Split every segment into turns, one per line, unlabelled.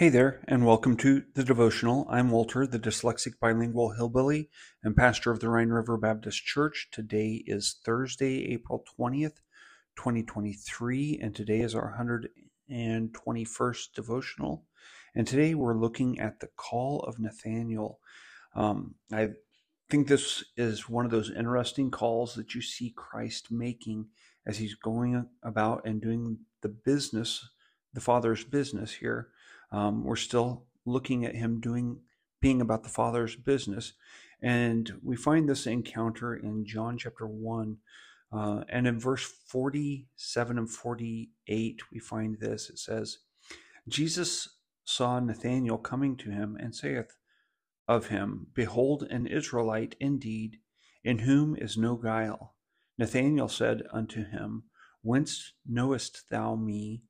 Hey there, and welcome to the devotional. I'm Walter, the dyslexic bilingual hillbilly and pastor of the Rhine River Baptist Church. Today is Thursday, April 20th, 2023, and today is our 121st devotional. And today we're looking at the call of Nathanael. Um, I think this is one of those interesting calls that you see Christ making as he's going about and doing the business, the Father's business here. Um, we're still looking at him doing, being about the Father's business. And we find this encounter in John chapter 1. Uh, and in verse 47 and 48, we find this. It says, Jesus saw Nathanael coming to him and saith of him, Behold, an Israelite indeed, in whom is no guile. Nathanael said unto him, Whence knowest thou me?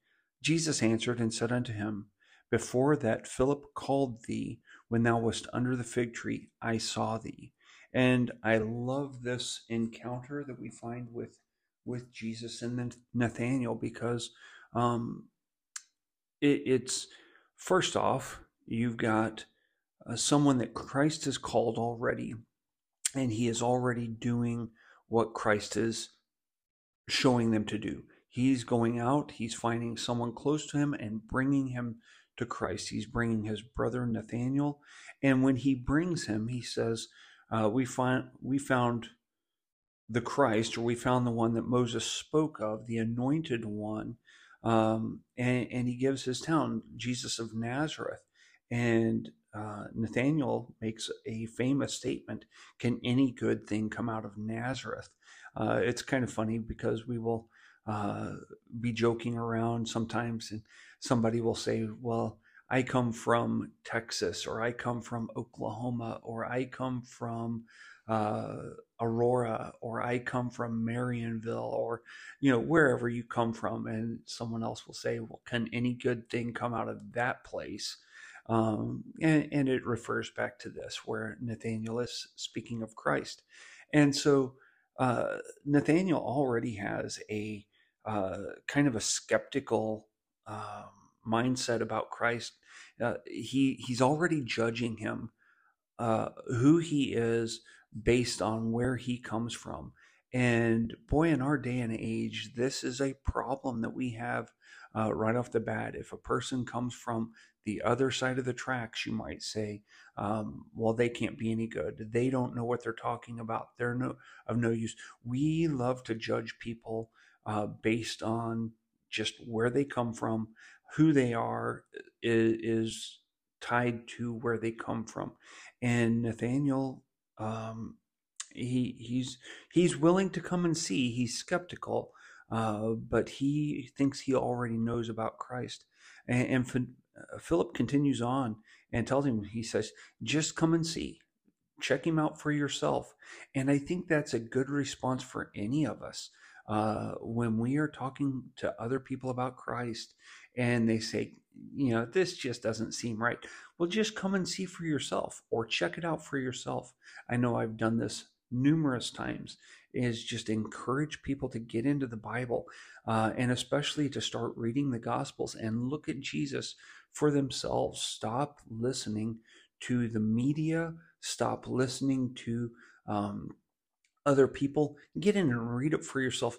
Jesus answered and said unto him, before that Philip called thee, when thou wast under the fig tree, I saw thee. And I love this encounter that we find with with Jesus and then Nathanael because um, it, it's first off you've got uh, someone that Christ has called already, and he is already doing what Christ is showing them to do. He's going out, he's finding someone close to him and bringing him to Christ. He's bringing his brother Nathanael, and when he brings him, he says, uh, "We find we found the Christ, or we found the one that Moses spoke of, the anointed one." Um, and, and, he gives his town, Jesus of Nazareth. And uh, Nathanael makes a famous statement Can any good thing come out of Nazareth? Uh, it's kind of funny because we will uh, be joking around sometimes, and somebody will say, Well, I come from Texas, or I come from Oklahoma, or I come from uh, Aurora, or I come from Marionville, or you know wherever you come from, and someone else will say, "Well, can any good thing come out of that place?" Um, and, and, it refers back to this, where Nathanael is speaking of Christ, and so uh, Nathanael already has a uh, kind of a skeptical um, mindset about Christ. Uh, he he's already judging him uh, who he is based on where he comes from. And boy, in our day and age, this is a problem that we have uh, right off the bat. If a person comes from the other side of the tracks, you might say, um, well, they can't be any good. They don't know what they're talking about. They're no of no use. We love to judge people uh, based on just where they come from, who they are is, is tied to where they come from. And Nathanael, um, he he's he's willing to come and see. He's skeptical, uh, but he thinks he already knows about Christ. And, and uh, Philip continues on and tells him, he says, just come and see. Check him out for yourself. And I think that's a good response for any of us uh, when we are talking to other people about Christ and they say, you know, this just doesn't seem right. Well, just come and see for yourself or check it out for yourself. I know I've done this numerous times is just encourage people to get into the Bible uh, and especially to start reading the Gospels and look at Jesus for themselves. Stop listening to the media, stop listening to um, other people. Get in and read it for yourself.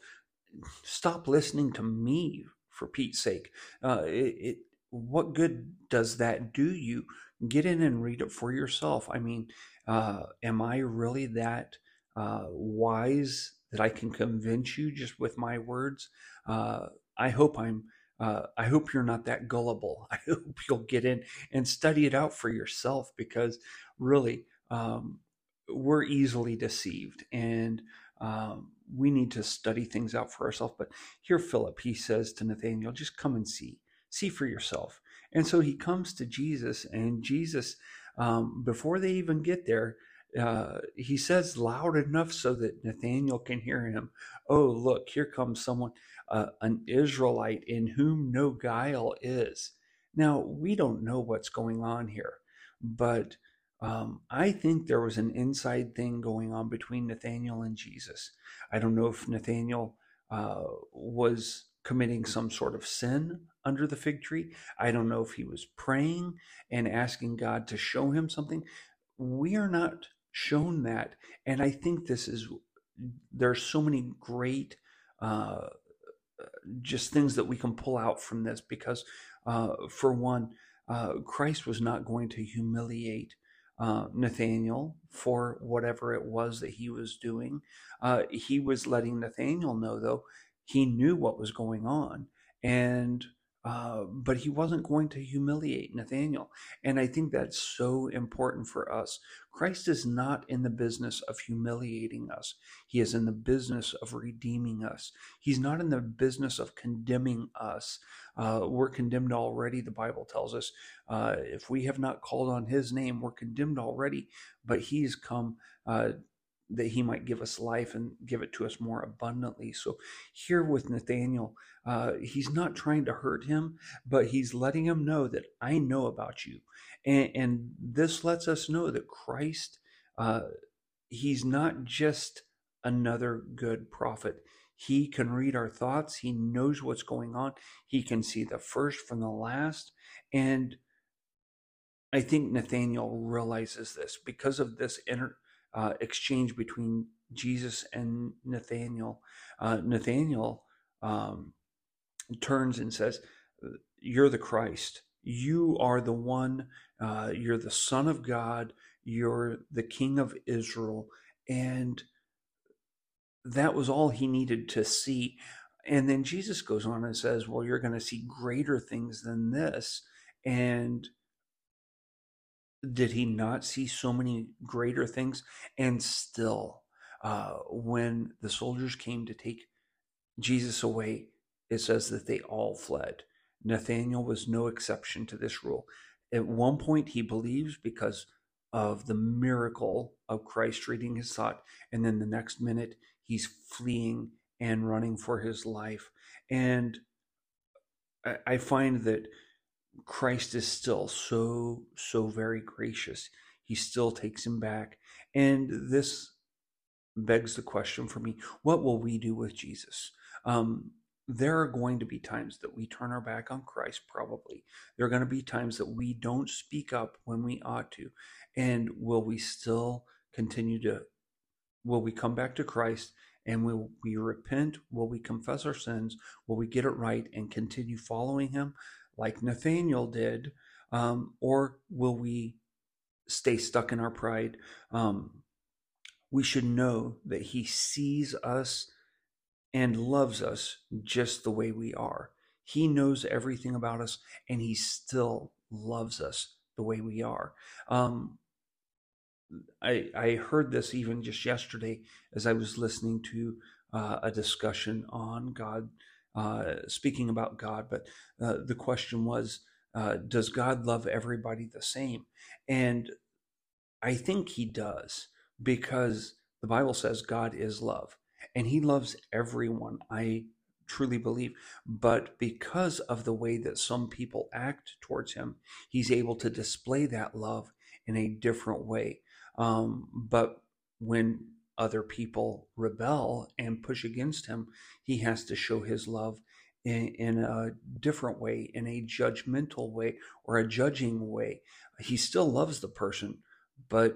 Stop listening to me, for Pete's sake. Uh, it, it, what good does that do you? Get in and read it for yourself. I mean, uh, am I really that uh, wise that I can convince you just with my words? Uh, I hope I'm. Uh, I hope you're not that gullible. I hope you'll get in and study it out for yourself because really, um, we're easily deceived and um, we need to study things out for ourselves. But here, Philip, he says to Nathanael, just come and see, see for yourself. And so he comes to Jesus, and Jesus, um, before they even get there, uh, he says loud enough so that Nathanael can hear him. Oh, look, here comes someone, uh, an Israelite in whom no guile is. Now, we don't know what's going on here, but um, I think there was an inside thing going on between Nathanael and Jesus. I don't know if Nathanael uh, was committing some sort of sin under the fig tree. I don't know if he was praying and asking God to show him something. We are not shown that. And I think this is, there's so many great, uh, just things that we can pull out from this because, uh, for one, uh, Christ was not going to humiliate uh, Nathanael for whatever it was that he was doing. Uh, he was letting Nathanael know, though, he knew what was going on. And uh, but he wasn't going to humiliate Nathanael. And I think that's so important for us. Christ is not in the business of humiliating us, he is in the business of redeeming us. He's not in the business of condemning us. Uh, we're condemned already, the Bible tells us. Uh, if we have not called on his name, we're condemned already. But he's come uh, that he might give us life and give it to us more abundantly. So, here with Nathanael, uh, he's not trying to hurt him, but he's letting him know that I know about you. And, and this lets us know that Christ, uh, he's not just another good prophet. He can read our thoughts, he knows what's going on, he can see the first from the last. And I think Nathanael realizes this because of this inner uh, exchange between Jesus and Nathanael. Uh, Nathanael um, turns and says, You're the Christ. You are the one, uh, you're the Son of God, you're the King of Israel. And that was all he needed to see. And then Jesus goes on and says, Well, you're going to see greater things than this. And did he not see so many greater things? And still, uh, when the soldiers came to take Jesus away, it says that they all fled. Nathanael was no exception to this rule. At one point, he believes because of the miracle of Christ reading his thought. And then the next minute, he's fleeing and running for his life. And I, I find that Christ is still so, so very gracious. He still takes him back. And this begs the question for me what will we do with Jesus? Um, there are going to be times that we turn our back on Christ, probably. There are going to be times that we don't speak up when we ought to. And will we still continue to, will we come back to Christ and will we repent? Will we confess our sins? Will we get it right and continue following Him? Like Nathanael did, um, or will we stay stuck in our pride? Um, we should know that He sees us and loves us just the way we are. He knows everything about us, and He still loves us the way we are. Um, I, I heard this even just yesterday as I was listening to uh, a discussion on God uh, speaking about God, but uh, the question was, uh, does God love everybody the same? And I think he does because the Bible says God is love and he loves everyone. I truly believe. But because of the way that some people act towards him, he's able to display that love in a different way. Um, but when other people rebel and push against him, he has to show his love in, in, a different way, in a judgmental way or a judging way. He still loves the person, but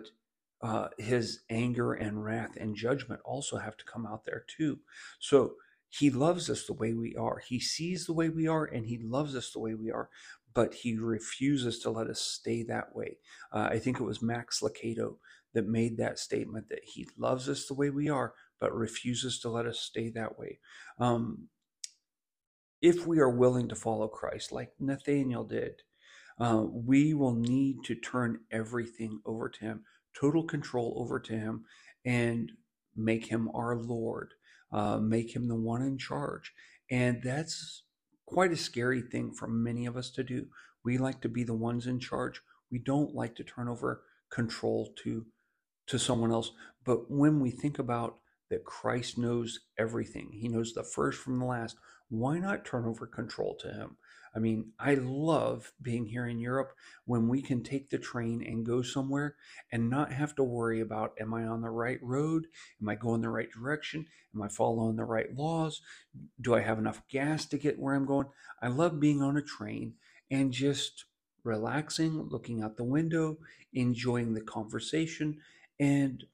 uh, his anger and wrath and judgment also have to come out there too. So he loves us the way we are. He sees the way we are and he loves us the way we are, but he refuses to let us stay that way. Uh, I think it was Max Lucado that made that statement that he loves us the way we are, but refuses to let us stay that way. Um, if we are willing to follow Christ, like Nathanael did, uh, we will need to turn everything over to Him, total control over to Him, and make Him our Lord, uh, make Him the one in charge. And that's quite a scary thing for many of us to do. We like to be the ones in charge. We don't like to turn over control to to someone else. But when we think about that Christ knows everything. He knows the first from the last. Why not turn over control to him? I mean, I love being here in Europe when we can take the train and go somewhere and not have to worry about am I on the right road? Am I going the right direction? Am I following the right laws? Do I have enough gas to get where I'm going? I love being on a train and just relaxing, looking out the window, enjoying the conversation. And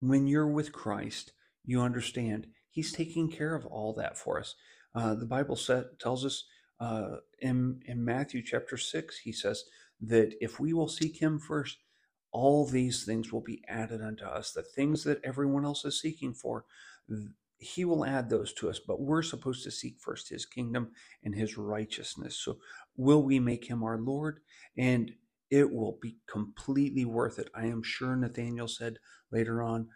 when you're with Christ, you understand He's taking care of all that for us. Uh, the Bible set, tells us uh, in, in Matthew chapter 6, he says that if we will seek him first, all these things will be added unto us. The things that everyone else is seeking for, he will add those to us. But we're supposed to seek first his kingdom and his righteousness. So, will we make him our Lord? And it will be completely worth it. I am sure Nathanael said later on,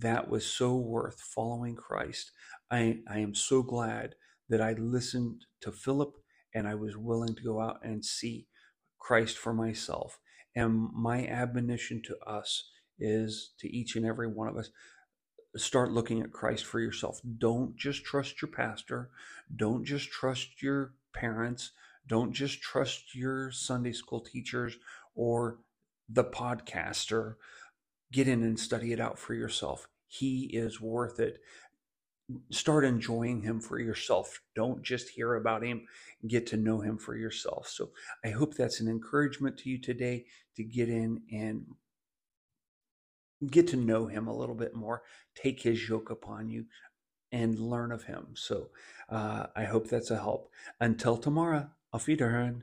that was so worth following Christ. I, I am so glad that I listened to Philip and I was willing to go out and see Christ for myself. And my admonition to us is to each and every one of us start looking at Christ for yourself. Don't just trust your pastor, don't just trust your parents, don't just trust your Sunday school teachers or the podcaster. Get in and study it out for yourself. He is worth it start enjoying him for yourself. Don't just hear about him, get to know him for yourself. So I hope that's an encouragement to you today to get in and get to know him a little bit more, take his yoke upon you, and learn of him. So uh, I hope that's a help. Until tomorrow, auf Wiederhören.